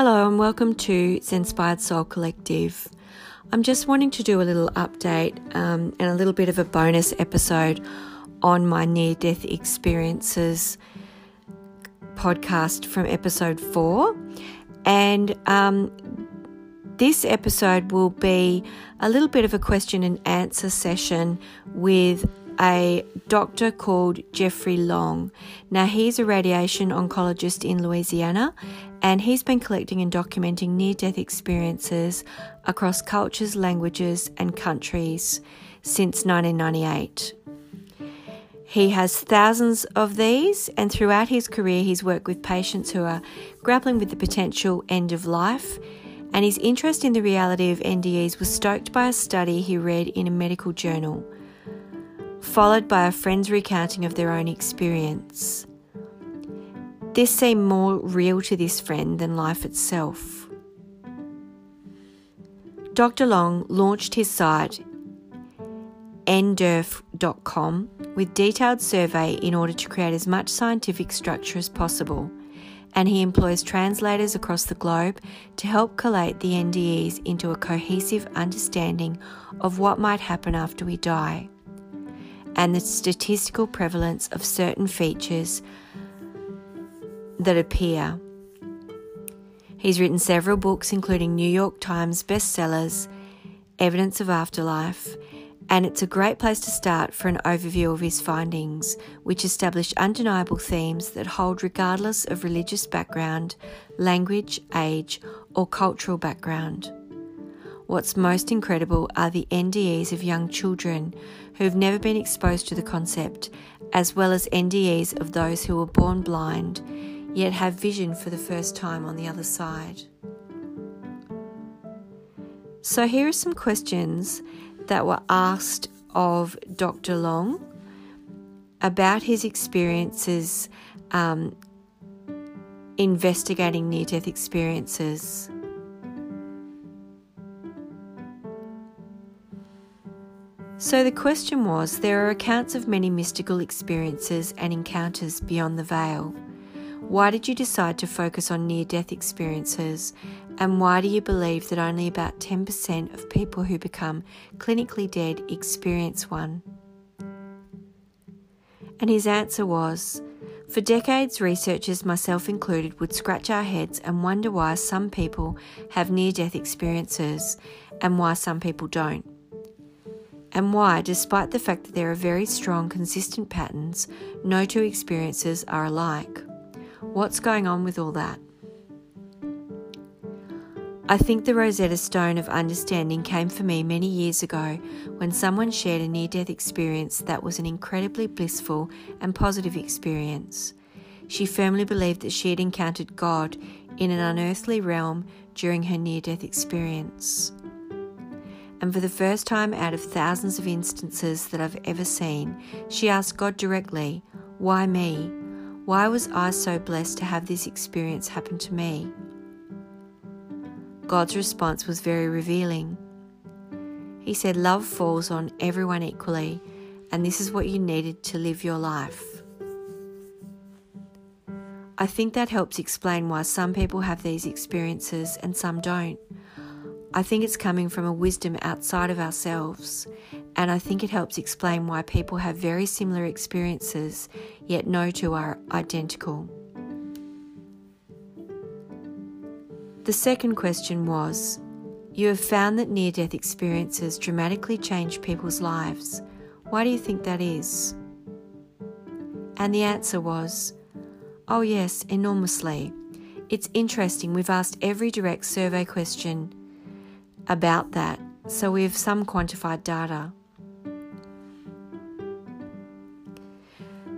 Hello and welcome to Zenspired Soul Collective. I'm just wanting to do a little update um, and a little bit of a bonus episode on my near death experiences podcast from episode four. And um, this episode will be a little bit of a question and answer session with a doctor called Jeffrey Long. Now, he's a radiation oncologist in Louisiana and he's been collecting and documenting near death experiences across cultures, languages, and countries since 1998. He has thousands of these, and throughout his career, he's worked with patients who are grappling with the potential end of life. And his interest in the reality of NDEs was stoked by a study he read in a medical journal, followed by a friend's recounting of their own experience. This seemed more real to this friend than life itself. Dr. Long launched his site nderf.com with detailed survey in order to create as much scientific structure as possible and he employs translators across the globe to help collate the NDEs into a cohesive understanding of what might happen after we die and the statistical prevalence of certain features that appear. He's written several books, including New York Times bestsellers, Evidence of Afterlife, and it's a great place to start for an overview of his findings, which establish undeniable themes that hold regardless of religious background, language, age, or cultural background. What's most incredible are the NDEs of young children who've never been exposed to the concept, as well as NDEs of those who were born blind yet have vision for the first time on the other side. So, here are some questions that were asked of Dr. Long about his experiences um, investigating near death experiences. So the question was there are accounts of many mystical experiences and encounters beyond the veil. Why did you decide to focus on near death experiences and why do you believe that only about 10% of people who become clinically dead experience one? And his answer was For decades, researchers, myself included, would scratch our heads and wonder why some people have near death experiences and why some people don't. And why, despite the fact that there are very strong, consistent patterns, no two experiences are alike. What's going on with all that? I think the Rosetta Stone of understanding came for me many years ago when someone shared a near death experience that was an incredibly blissful and positive experience. She firmly believed that she had encountered God in an unearthly realm during her near death experience. And for the first time out of thousands of instances that I've ever seen, she asked God directly, Why me? Why was I so blessed to have this experience happen to me? God's response was very revealing. He said, Love falls on everyone equally, and this is what you needed to live your life. I think that helps explain why some people have these experiences and some don't. I think it's coming from a wisdom outside of ourselves, and I think it helps explain why people have very similar experiences, yet no two are identical. The second question was You have found that near death experiences dramatically change people's lives. Why do you think that is? And the answer was Oh, yes, enormously. It's interesting, we've asked every direct survey question about that, so we have some quantified data.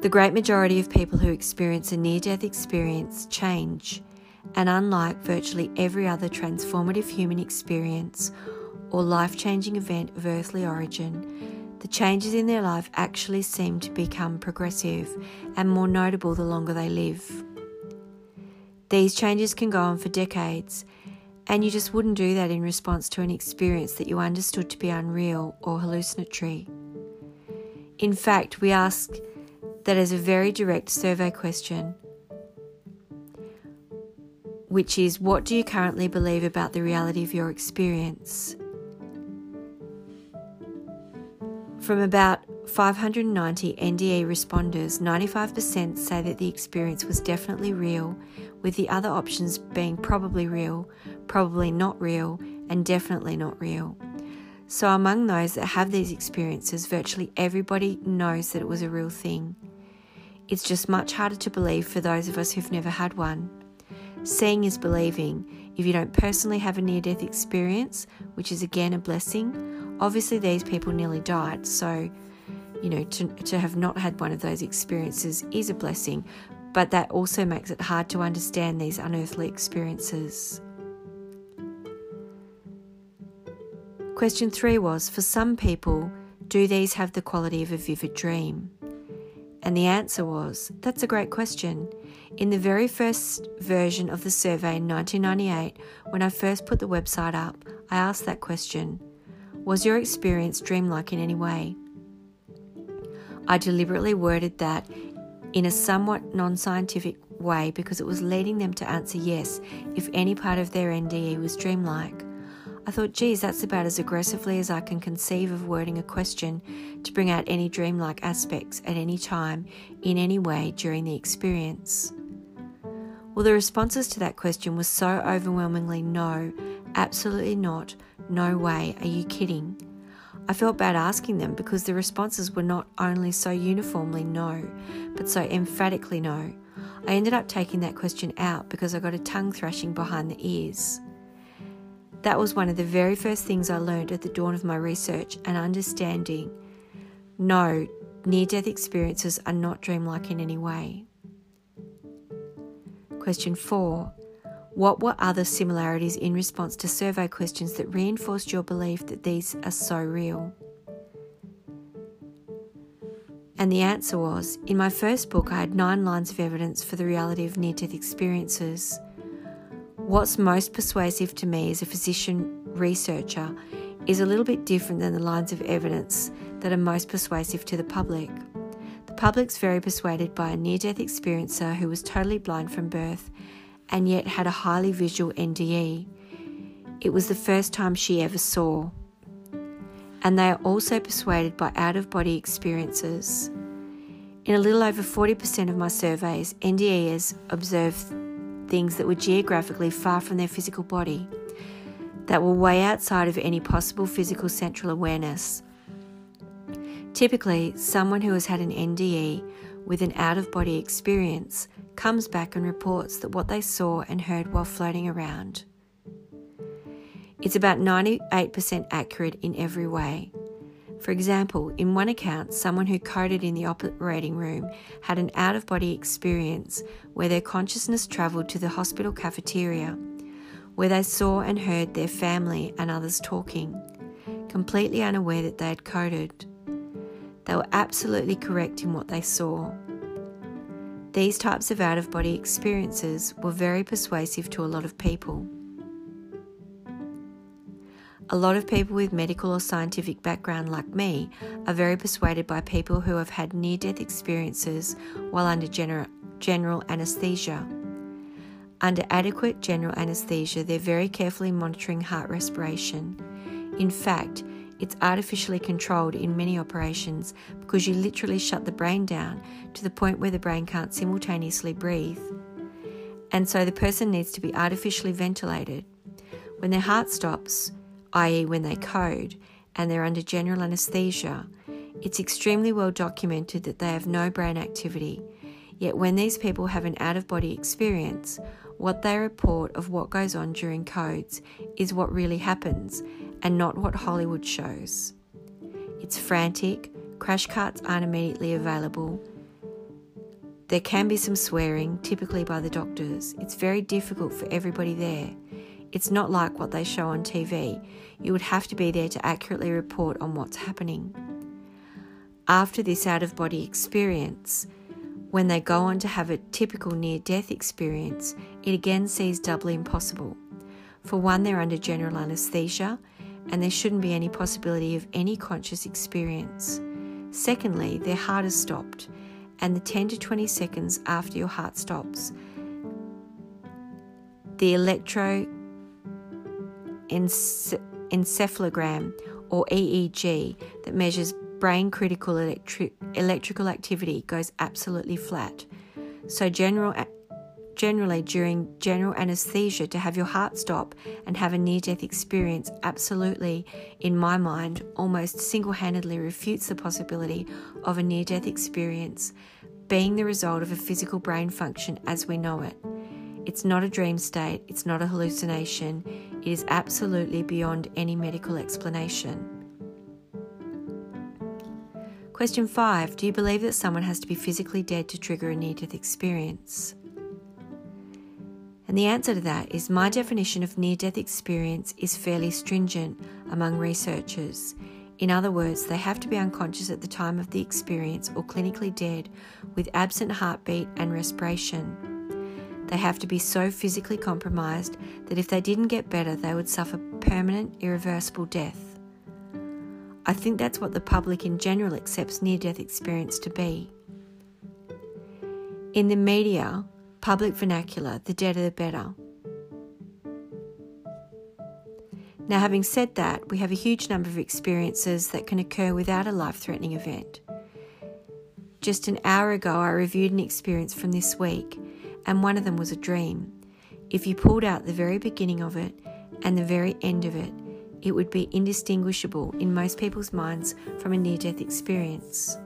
The great majority of people who experience a near death experience change and unlike virtually every other transformative human experience or life changing event of earthly origin, the changes in their life actually seem to become progressive and more notable the longer they live. These changes can go on for decades, and you just wouldn't do that in response to an experience that you understood to be unreal or hallucinatory. In fact, we ask that as a very direct survey question which is what do you currently believe about the reality of your experience? From about 590 NDE responders, 95% say that the experience was definitely real, with the other options being probably real, probably not real, and definitely not real. So, among those that have these experiences, virtually everybody knows that it was a real thing. It's just much harder to believe for those of us who've never had one. Seeing is believing. If you don't personally have a near death experience, which is again a blessing, obviously these people nearly died, so you know, to, to have not had one of those experiences is a blessing, but that also makes it hard to understand these unearthly experiences. Question three was For some people, do these have the quality of a vivid dream? And the answer was That's a great question. In the very first version of the survey in 1998, when I first put the website up, I asked that question Was your experience dreamlike in any way? I deliberately worded that in a somewhat non scientific way because it was leading them to answer yes if any part of their NDE was dreamlike. I thought, geez, that's about as aggressively as I can conceive of wording a question to bring out any dreamlike aspects at any time, in any way during the experience. Well, the responses to that question were so overwhelmingly no, absolutely not, no way, are you kidding? I felt bad asking them because the responses were not only so uniformly no, but so emphatically no. I ended up taking that question out because I got a tongue thrashing behind the ears. That was one of the very first things I learned at the dawn of my research and understanding. No, near death experiences are not dreamlike in any way. Question 4 what were other similarities in response to survey questions that reinforced your belief that these are so real? And the answer was In my first book, I had nine lines of evidence for the reality of near death experiences. What's most persuasive to me as a physician researcher is a little bit different than the lines of evidence that are most persuasive to the public. The public's very persuaded by a near death experiencer who was totally blind from birth and yet had a highly visual NDE. It was the first time she ever saw. And they are also persuaded by out of body experiences. In a little over 40% of my surveys, NDEs observed things that were geographically far from their physical body, that were way outside of any possible physical central awareness. Typically, someone who has had an NDE with an out of body experience comes back and reports that what they saw and heard while floating around. It's about 98% accurate in every way. For example, in one account, someone who coded in the operating room had an out of body experience where their consciousness travelled to the hospital cafeteria, where they saw and heard their family and others talking, completely unaware that they had coded. They were absolutely correct in what they saw. These types of out of body experiences were very persuasive to a lot of people. A lot of people with medical or scientific background, like me, are very persuaded by people who have had near death experiences while under general, general anaesthesia. Under adequate general anaesthesia, they're very carefully monitoring heart respiration. In fact, it's artificially controlled in many operations because you literally shut the brain down to the point where the brain can't simultaneously breathe. And so the person needs to be artificially ventilated. When their heart stops, i.e., when they code, and they're under general anaesthesia, it's extremely well documented that they have no brain activity. Yet, when these people have an out of body experience, what they report of what goes on during codes is what really happens and not what Hollywood shows. It's frantic, crash carts aren't immediately available. There can be some swearing, typically by the doctors. It's very difficult for everybody there. It's not like what they show on TV. You would have to be there to accurately report on what's happening. After this out of body experience, when they go on to have a typical near death experience, it again seems doubly impossible. For one, they're under general anaesthesia, and there shouldn't be any possibility of any conscious experience. Secondly, their heart has stopped, and the 10 to 20 seconds after your heart stops, the electroencephalogram or EEG that measures brain critical electri- electrical activity goes absolutely flat. So general generally during general anesthesia to have your heart stop and have a near death experience absolutely in my mind almost single-handedly refutes the possibility of a near death experience being the result of a physical brain function as we know it. It's not a dream state, it's not a hallucination, it is absolutely beyond any medical explanation. Question 5 Do you believe that someone has to be physically dead to trigger a near death experience? And the answer to that is my definition of near death experience is fairly stringent among researchers. In other words, they have to be unconscious at the time of the experience or clinically dead with absent heartbeat and respiration. They have to be so physically compromised that if they didn't get better, they would suffer permanent, irreversible death. I think that's what the public in general accepts near death experience to be. In the media, public vernacular, the deader the better. Now, having said that, we have a huge number of experiences that can occur without a life threatening event. Just an hour ago, I reviewed an experience from this week, and one of them was a dream. If you pulled out the very beginning of it and the very end of it, it would be indistinguishable in most people's minds from a near death experience.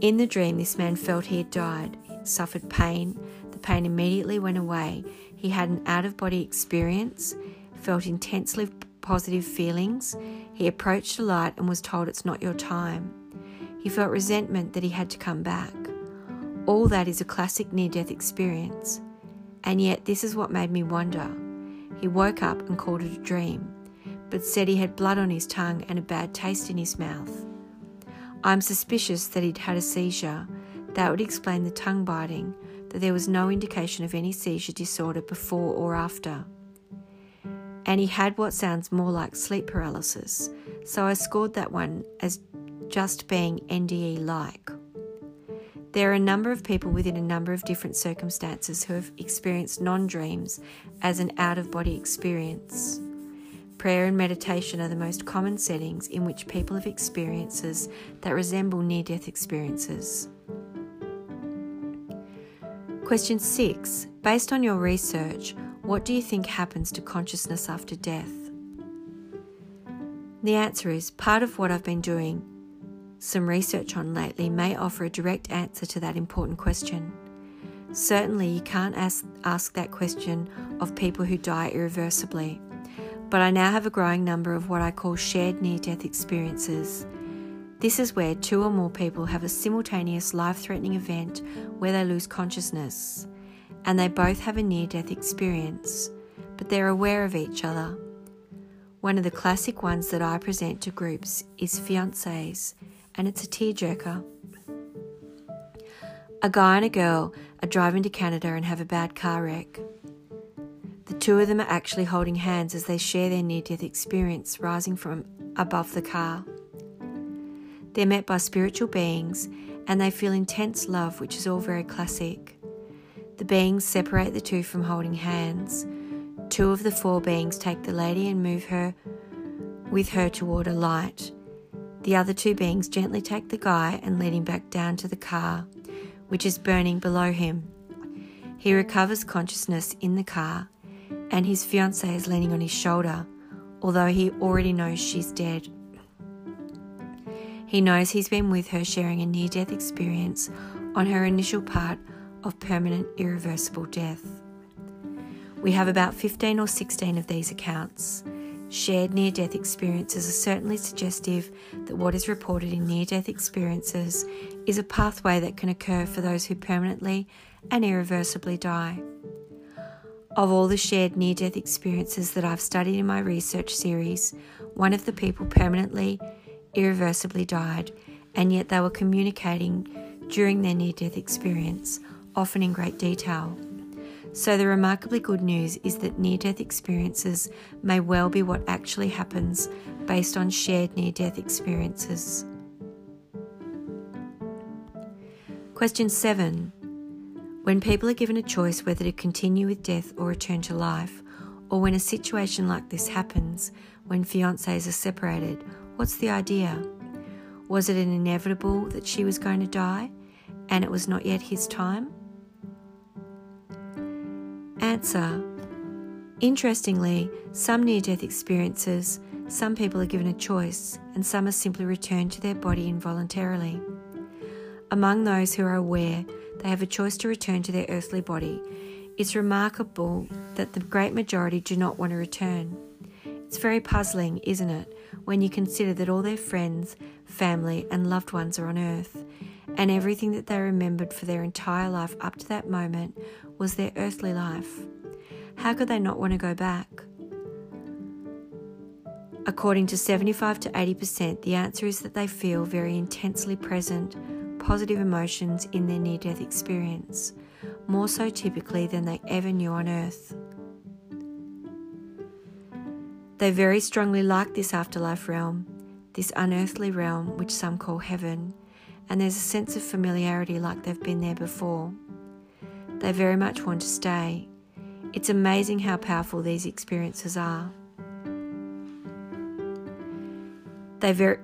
In the dream, this man felt he had died he suffered pain. The pain immediately went away. He had an out of body experience, felt intensely positive feelings. He approached the light and was told it's not your time. He felt resentment that he had to come back. All that is a classic near death experience. And yet, this is what made me wonder. He woke up and called it a dream, but said he had blood on his tongue and a bad taste in his mouth. I'm suspicious that he'd had a seizure that would explain the tongue biting, that there was no indication of any seizure disorder before or after. And he had what sounds more like sleep paralysis, so I scored that one as just being NDE like. There are a number of people within a number of different circumstances who have experienced non dreams as an out of body experience. Prayer and meditation are the most common settings in which people have experiences that resemble near death experiences. Question 6. Based on your research, what do you think happens to consciousness after death? The answer is part of what I've been doing some research on lately may offer a direct answer to that important question. Certainly, you can't ask, ask that question of people who die irreversibly, but I now have a growing number of what I call shared near death experiences this is where two or more people have a simultaneous life threatening event where they lose consciousness, and they both have a near death experience, but they're aware of each other. One of the classic ones that I present to groups is fiancés, and it's a tearjerker. A guy and a girl are driving to Canada and have a bad car wreck. The two of them are actually holding hands as they share their near death experience rising from above the car. They're met by spiritual beings and they feel intense love, which is all very classic. The beings separate the two from holding hands. Two of the four beings take the lady and move her with her toward a light. The other two beings gently take the guy and lead him back down to the car, which is burning below him. He recovers consciousness in the car, and his fiancée is leaning on his shoulder, although he already knows she's dead. He knows he's been with her sharing a near death experience on her initial part of permanent irreversible death. We have about 15 or 16 of these accounts. Shared near death experiences are certainly suggestive that what is reported in near death experiences is a pathway that can occur for those who permanently and irreversibly die. Of all the shared near death experiences that I've studied in my research series, one of the people permanently irreversibly died, and yet they were communicating during their near death experience, often in great detail. So, the remarkably good news is that near death experiences may well be what actually happens based on shared near death experiences. Question 7 When people are given a choice whether to continue with death or return to life, or when a situation like this happens, when fiancés are separated, what's the idea? Was it an inevitable that she was going to die and it was not yet his time? Interestingly, some near death experiences, some people are given a choice and some are simply returned to their body involuntarily. Among those who are aware they have a choice to return to their earthly body, it's remarkable that the great majority do not want to return. It's very puzzling, isn't it, when you consider that all their friends, family, and loved ones are on earth, and everything that they remembered for their entire life up to that moment was their earthly life. How could they not want to go back? According to 75 to 80%, the answer is that they feel very intensely present, positive emotions in their near death experience, more so typically than they ever knew on earth. They very strongly like this afterlife realm, this unearthly realm which some call heaven, and there's a sense of familiarity like they've been there before. They very much want to stay. It's amazing how powerful these experiences are. They very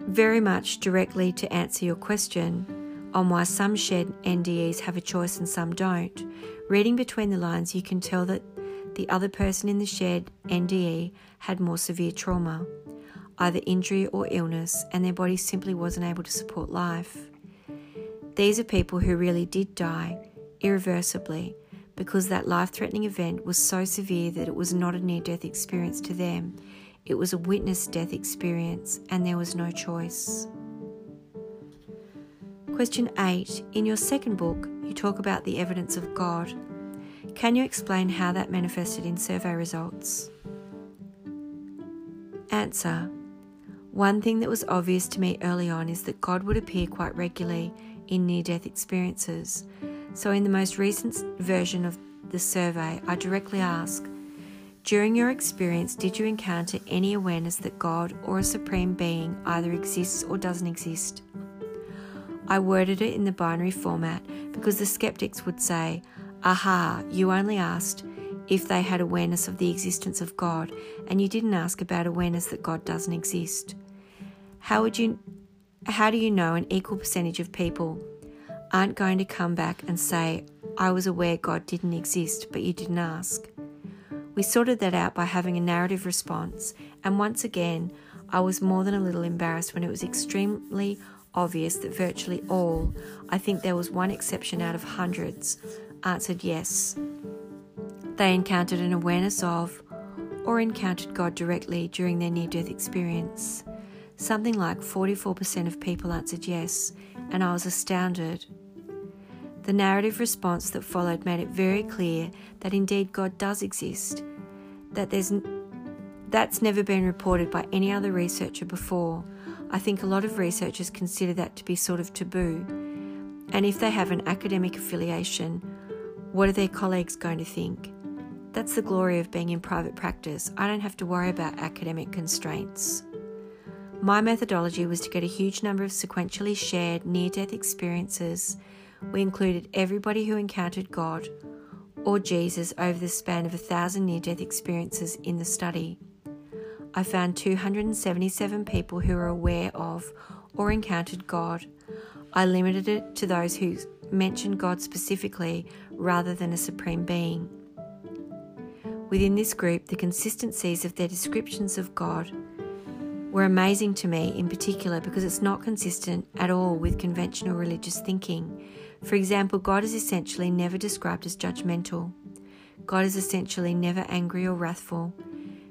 very much directly to answer your question on why some shared NDEs have a choice and some don't. Reading between the lines, you can tell that the other person in the shared NDE had more severe trauma, either injury or illness, and their body simply wasn't able to support life. These are people who really did die irreversibly because that life threatening event was so severe that it was not a near death experience to them. It was a witness death experience, and there was no choice. Question 8. In your second book, you talk about the evidence of God. Can you explain how that manifested in survey results? Answer One thing that was obvious to me early on is that God would appear quite regularly in near death experiences. So, in the most recent version of the survey, I directly ask During your experience, did you encounter any awareness that God or a supreme being either exists or doesn't exist? I worded it in the binary format because the skeptics would say, Aha, you only asked if they had awareness of the existence of God, and you didn't ask about awareness that God doesn't exist. How would you how do you know an equal percentage of people aren't going to come back and say, I was aware God didn't exist, but you didn't ask? We sorted that out by having a narrative response, and once again, I was more than a little embarrassed when it was extremely obvious that virtually all, I think there was one exception out of hundreds, answered yes. They encountered an awareness of or encountered God directly during their near death experience. Something like 44% of people answered yes, and I was astounded. The narrative response that followed made it very clear that indeed God does exist, that there's that's never been reported by any other researcher before. I think a lot of researchers consider that to be sort of taboo. And if they have an academic affiliation, what are their colleagues going to think? That's the glory of being in private practice. I don't have to worry about academic constraints. My methodology was to get a huge number of sequentially shared near death experiences. We included everybody who encountered God or Jesus over the span of a thousand near death experiences in the study. I found 277 people who were aware of or encountered God. I limited it to those who mentioned God specifically rather than a supreme being. Within this group, the consistencies of their descriptions of God were amazing to me in particular because it's not consistent at all with conventional religious thinking. For example, God is essentially never described as judgmental. God is essentially never angry or wrathful.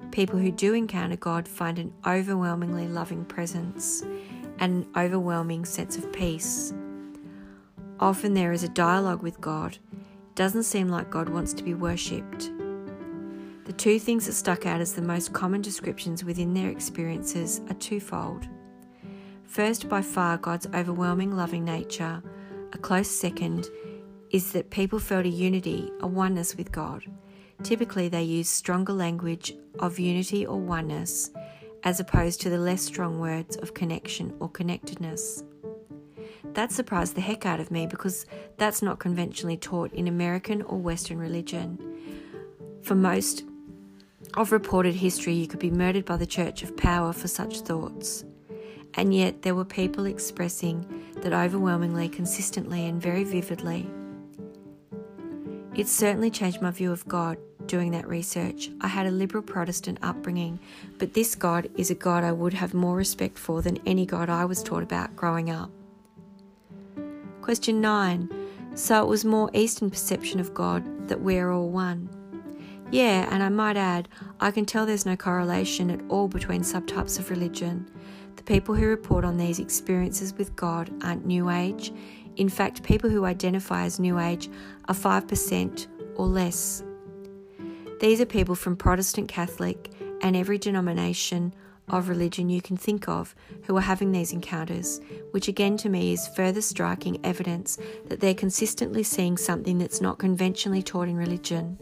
People who do encounter God find an overwhelmingly loving presence and an overwhelming sense of peace. Often there is a dialogue with God. It doesn't seem like God wants to be worshipped. The two things that stuck out as the most common descriptions within their experiences are twofold. First, by far, God's overwhelming loving nature. A close second is that people felt a unity, a oneness with God. Typically, they use stronger language of unity or oneness as opposed to the less strong words of connection or connectedness. That surprised the heck out of me because that's not conventionally taught in American or Western religion. For most of reported history, you could be murdered by the Church of Power for such thoughts. And yet, there were people expressing that overwhelmingly, consistently, and very vividly. It certainly changed my view of God doing that research. I had a liberal Protestant upbringing, but this God is a God I would have more respect for than any God I was taught about growing up. Question 9. So it was more Eastern perception of God that we're all one. Yeah, and I might add, I can tell there's no correlation at all between subtypes of religion. The people who report on these experiences with God aren't New Age. In fact, people who identify as New Age are 5% or less. These are people from Protestant, Catholic, and every denomination of religion you can think of who are having these encounters, which again to me is further striking evidence that they're consistently seeing something that's not conventionally taught in religion.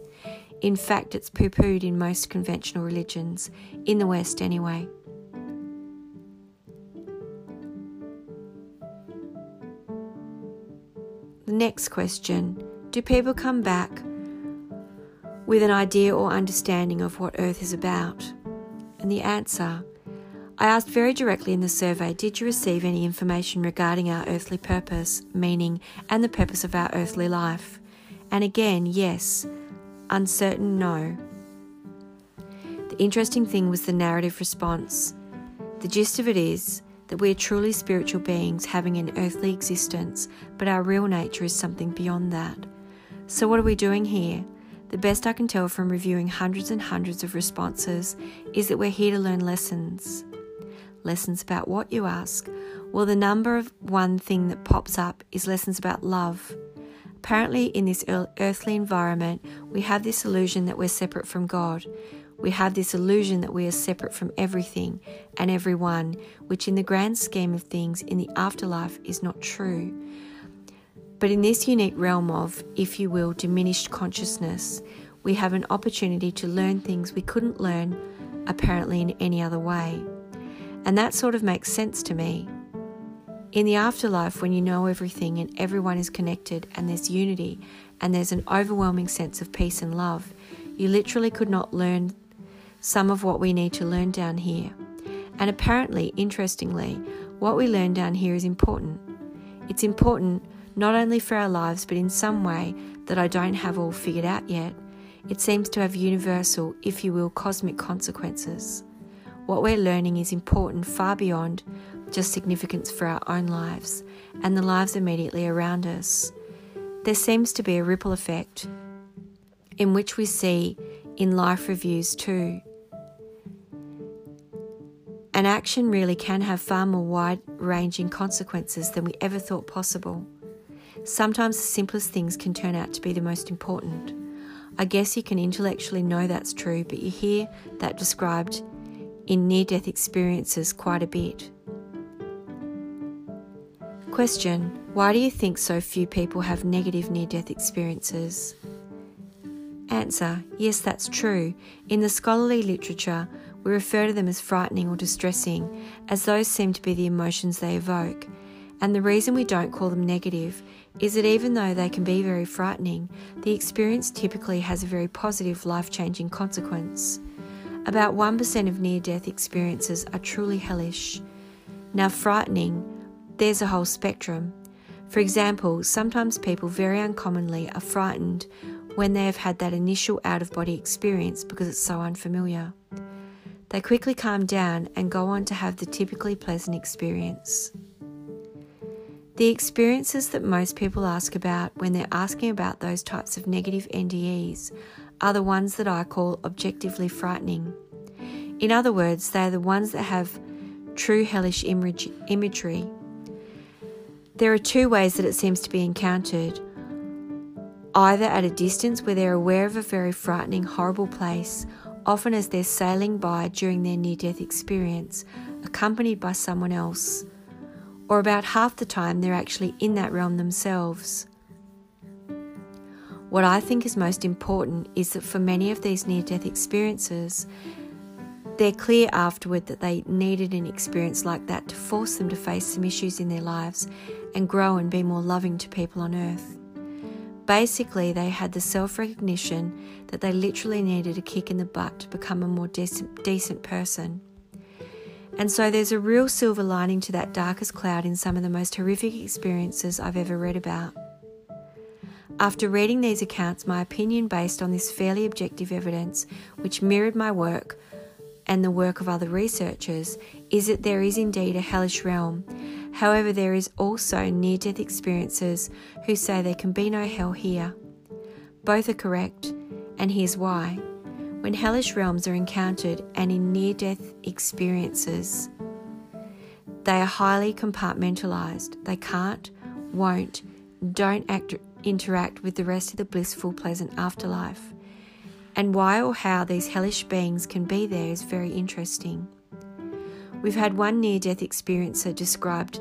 In fact, it's poo pooed in most conventional religions, in the West anyway. The next question Do people come back with an idea or understanding of what Earth is about? And the answer I asked very directly in the survey Did you receive any information regarding our earthly purpose, meaning, and the purpose of our earthly life? And again, yes. Uncertain, no. The interesting thing was the narrative response. The gist of it is that we are truly spiritual beings having an earthly existence, but our real nature is something beyond that. So, what are we doing here? The best I can tell from reviewing hundreds and hundreds of responses is that we're here to learn lessons. Lessons about what you ask? Well, the number of one thing that pops up is lessons about love. Apparently, in this earthly environment, we have this illusion that we're separate from God. We have this illusion that we are separate from everything and everyone, which, in the grand scheme of things, in the afterlife is not true. But in this unique realm of, if you will, diminished consciousness, we have an opportunity to learn things we couldn't learn apparently in any other way. And that sort of makes sense to me. In the afterlife, when you know everything and everyone is connected and there's unity and there's an overwhelming sense of peace and love, you literally could not learn some of what we need to learn down here. And apparently, interestingly, what we learn down here is important. It's important not only for our lives, but in some way that I don't have all figured out yet. It seems to have universal, if you will, cosmic consequences. What we're learning is important far beyond just significance for our own lives and the lives immediately around us. There seems to be a ripple effect in which we see in life reviews too. An action really can have far more wide ranging consequences than we ever thought possible. Sometimes the simplest things can turn out to be the most important. I guess you can intellectually know that's true, but you hear that described in near death experiences quite a bit. Question Why do you think so few people have negative near death experiences? Answer Yes, that's true. In the scholarly literature, we refer to them as frightening or distressing, as those seem to be the emotions they evoke. And the reason we don't call them negative is that even though they can be very frightening, the experience typically has a very positive, life changing consequence. About 1% of near death experiences are truly hellish. Now, frightening, there's a whole spectrum. For example, sometimes people very uncommonly are frightened when they have had that initial out of body experience because it's so unfamiliar. They quickly calm down and go on to have the typically pleasant experience. The experiences that most people ask about when they're asking about those types of negative NDEs are the ones that I call objectively frightening. In other words, they are the ones that have true hellish image, imagery. There are two ways that it seems to be encountered either at a distance where they're aware of a very frightening, horrible place, often as they're sailing by during their near death experience, accompanied by someone else or about half the time they're actually in that realm themselves. What I think is most important is that for many of these near death experiences, they're clear afterward that they needed an experience like that to force them to face some issues in their lives and grow and be more loving to people on earth. Basically, they had the self recognition that they literally needed a kick in the butt to become a more decent, decent person. And so there's a real silver lining to that darkest cloud in some of the most horrific experiences I've ever read about. After reading these accounts, my opinion based on this fairly objective evidence, which mirrored my work and the work of other researchers, is that there is indeed a hellish realm However, there is also near death experiences who say there can be no hell here. Both are correct, and here's why. When hellish realms are encountered and in near death experiences, they are highly compartmentalized. They can't, won't, don't act, interact with the rest of the blissful, pleasant afterlife. And why or how these hellish beings can be there is very interesting. We've had one near death experiencer described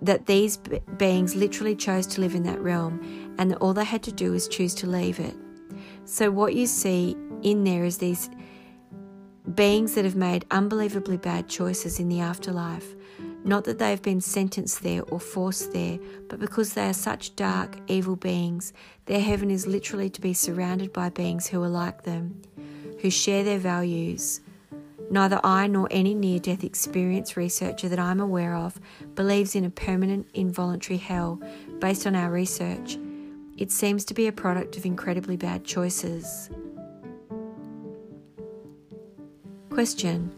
that these beings literally chose to live in that realm and that all they had to do was choose to leave it. So, what you see in there is these beings that have made unbelievably bad choices in the afterlife. Not that they have been sentenced there or forced there, but because they are such dark, evil beings, their heaven is literally to be surrounded by beings who are like them, who share their values, Neither I nor any near death experience researcher that I'm aware of believes in a permanent involuntary hell based on our research. It seems to be a product of incredibly bad choices. Question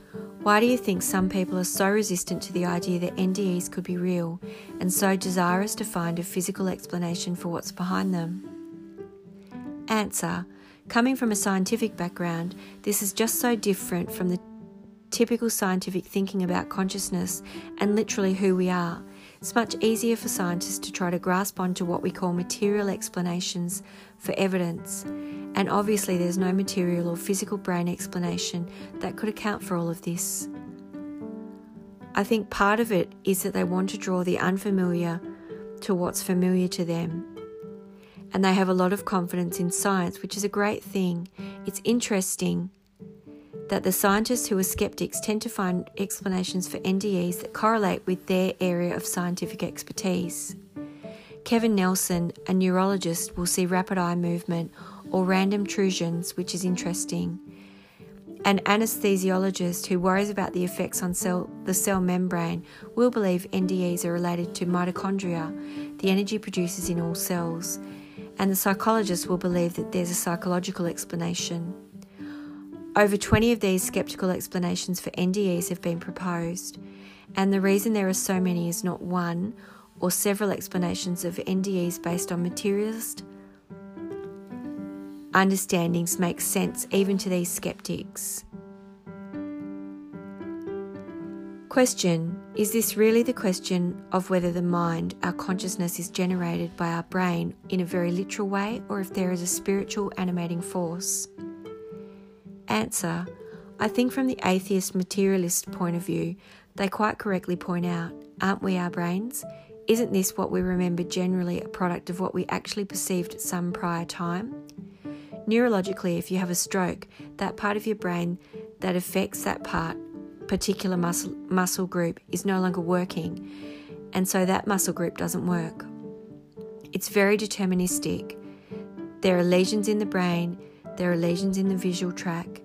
Why do you think some people are so resistant to the idea that NDEs could be real and so desirous to find a physical explanation for what's behind them? Answer Coming from a scientific background, this is just so different from the typical scientific thinking about consciousness and literally who we are. It's much easier for scientists to try to grasp onto what we call material explanations for evidence. And obviously, there's no material or physical brain explanation that could account for all of this. I think part of it is that they want to draw the unfamiliar to what's familiar to them. And they have a lot of confidence in science, which is a great thing. It's interesting that the scientists who are skeptics tend to find explanations for NDEs that correlate with their area of scientific expertise. Kevin Nelson, a neurologist, will see rapid eye movement or random intrusions, which is interesting. An anesthesiologist who worries about the effects on cell, the cell membrane will believe NDEs are related to mitochondria, the energy producers in all cells, and the psychologist will believe that there's a psychological explanation. Over 20 of these skeptical explanations for NDEs have been proposed, and the reason there are so many is not one or several explanations of NDEs based on materialist understandings make sense even to these skeptics. Question Is this really the question of whether the mind, our consciousness, is generated by our brain in a very literal way or if there is a spiritual animating force? Answer I think from the atheist materialist point of view, they quite correctly point out aren't we our brains? Isn't this what we remember generally a product of what we actually perceived at some prior time? Neurologically, if you have a stroke, that part of your brain that affects that part, particular muscle, muscle group, is no longer working, and so that muscle group doesn't work. It's very deterministic. There are lesions in the brain, there are lesions in the visual tract.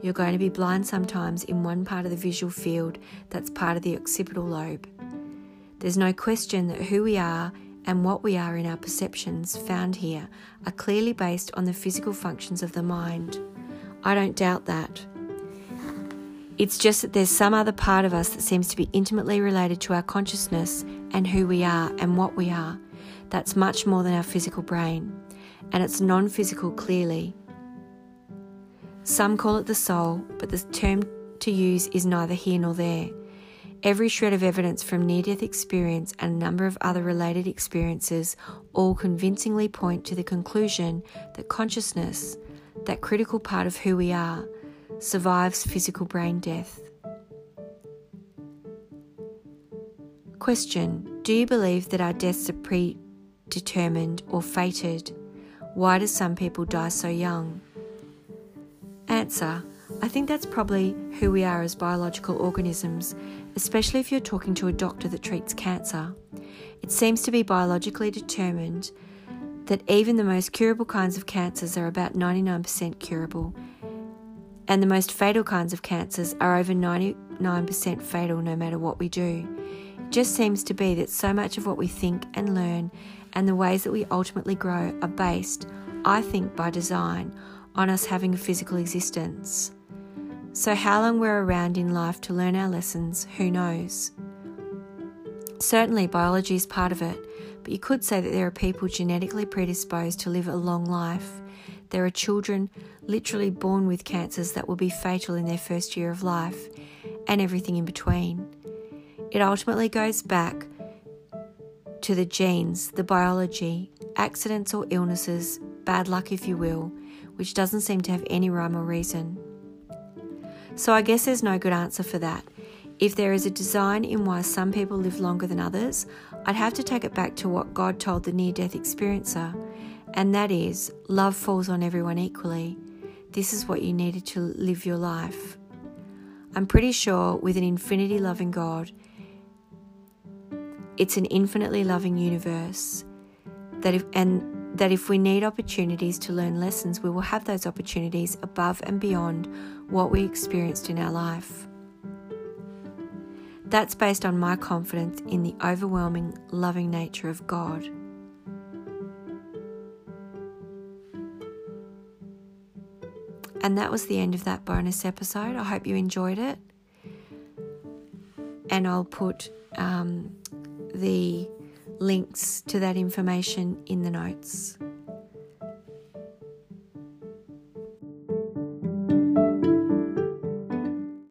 You're going to be blind sometimes in one part of the visual field that's part of the occipital lobe. There's no question that who we are and what we are in our perceptions found here are clearly based on the physical functions of the mind. I don't doubt that. It's just that there's some other part of us that seems to be intimately related to our consciousness and who we are and what we are. That's much more than our physical brain. And it's non physical clearly. Some call it the soul, but the term to use is neither here nor there. Every shred of evidence from near death experience and a number of other related experiences all convincingly point to the conclusion that consciousness, that critical part of who we are, survives physical brain death. Question Do you believe that our deaths are predetermined or fated? Why do some people die so young? Answer I think that's probably who we are as biological organisms, especially if you're talking to a doctor that treats cancer. It seems to be biologically determined that even the most curable kinds of cancers are about 99% curable, and the most fatal kinds of cancers are over 99% fatal no matter what we do. It just seems to be that so much of what we think and learn and the ways that we ultimately grow are based, I think, by design on us having a physical existence. So, how long we're around in life to learn our lessons, who knows? Certainly, biology is part of it, but you could say that there are people genetically predisposed to live a long life. There are children literally born with cancers that will be fatal in their first year of life, and everything in between. It ultimately goes back to the genes, the biology, accidents or illnesses, bad luck if you will, which doesn't seem to have any rhyme or reason. So I guess there's no good answer for that. If there is a design in why some people live longer than others, I'd have to take it back to what God told the near death experiencer, and that is love falls on everyone equally. This is what you needed to live your life. I'm pretty sure with an infinity loving God, it's an infinitely loving universe that if and that if we need opportunities to learn lessons, we will have those opportunities above and beyond what we experienced in our life. That's based on my confidence in the overwhelming loving nature of God. And that was the end of that bonus episode. I hope you enjoyed it. And I'll put um, the links to that information in the notes.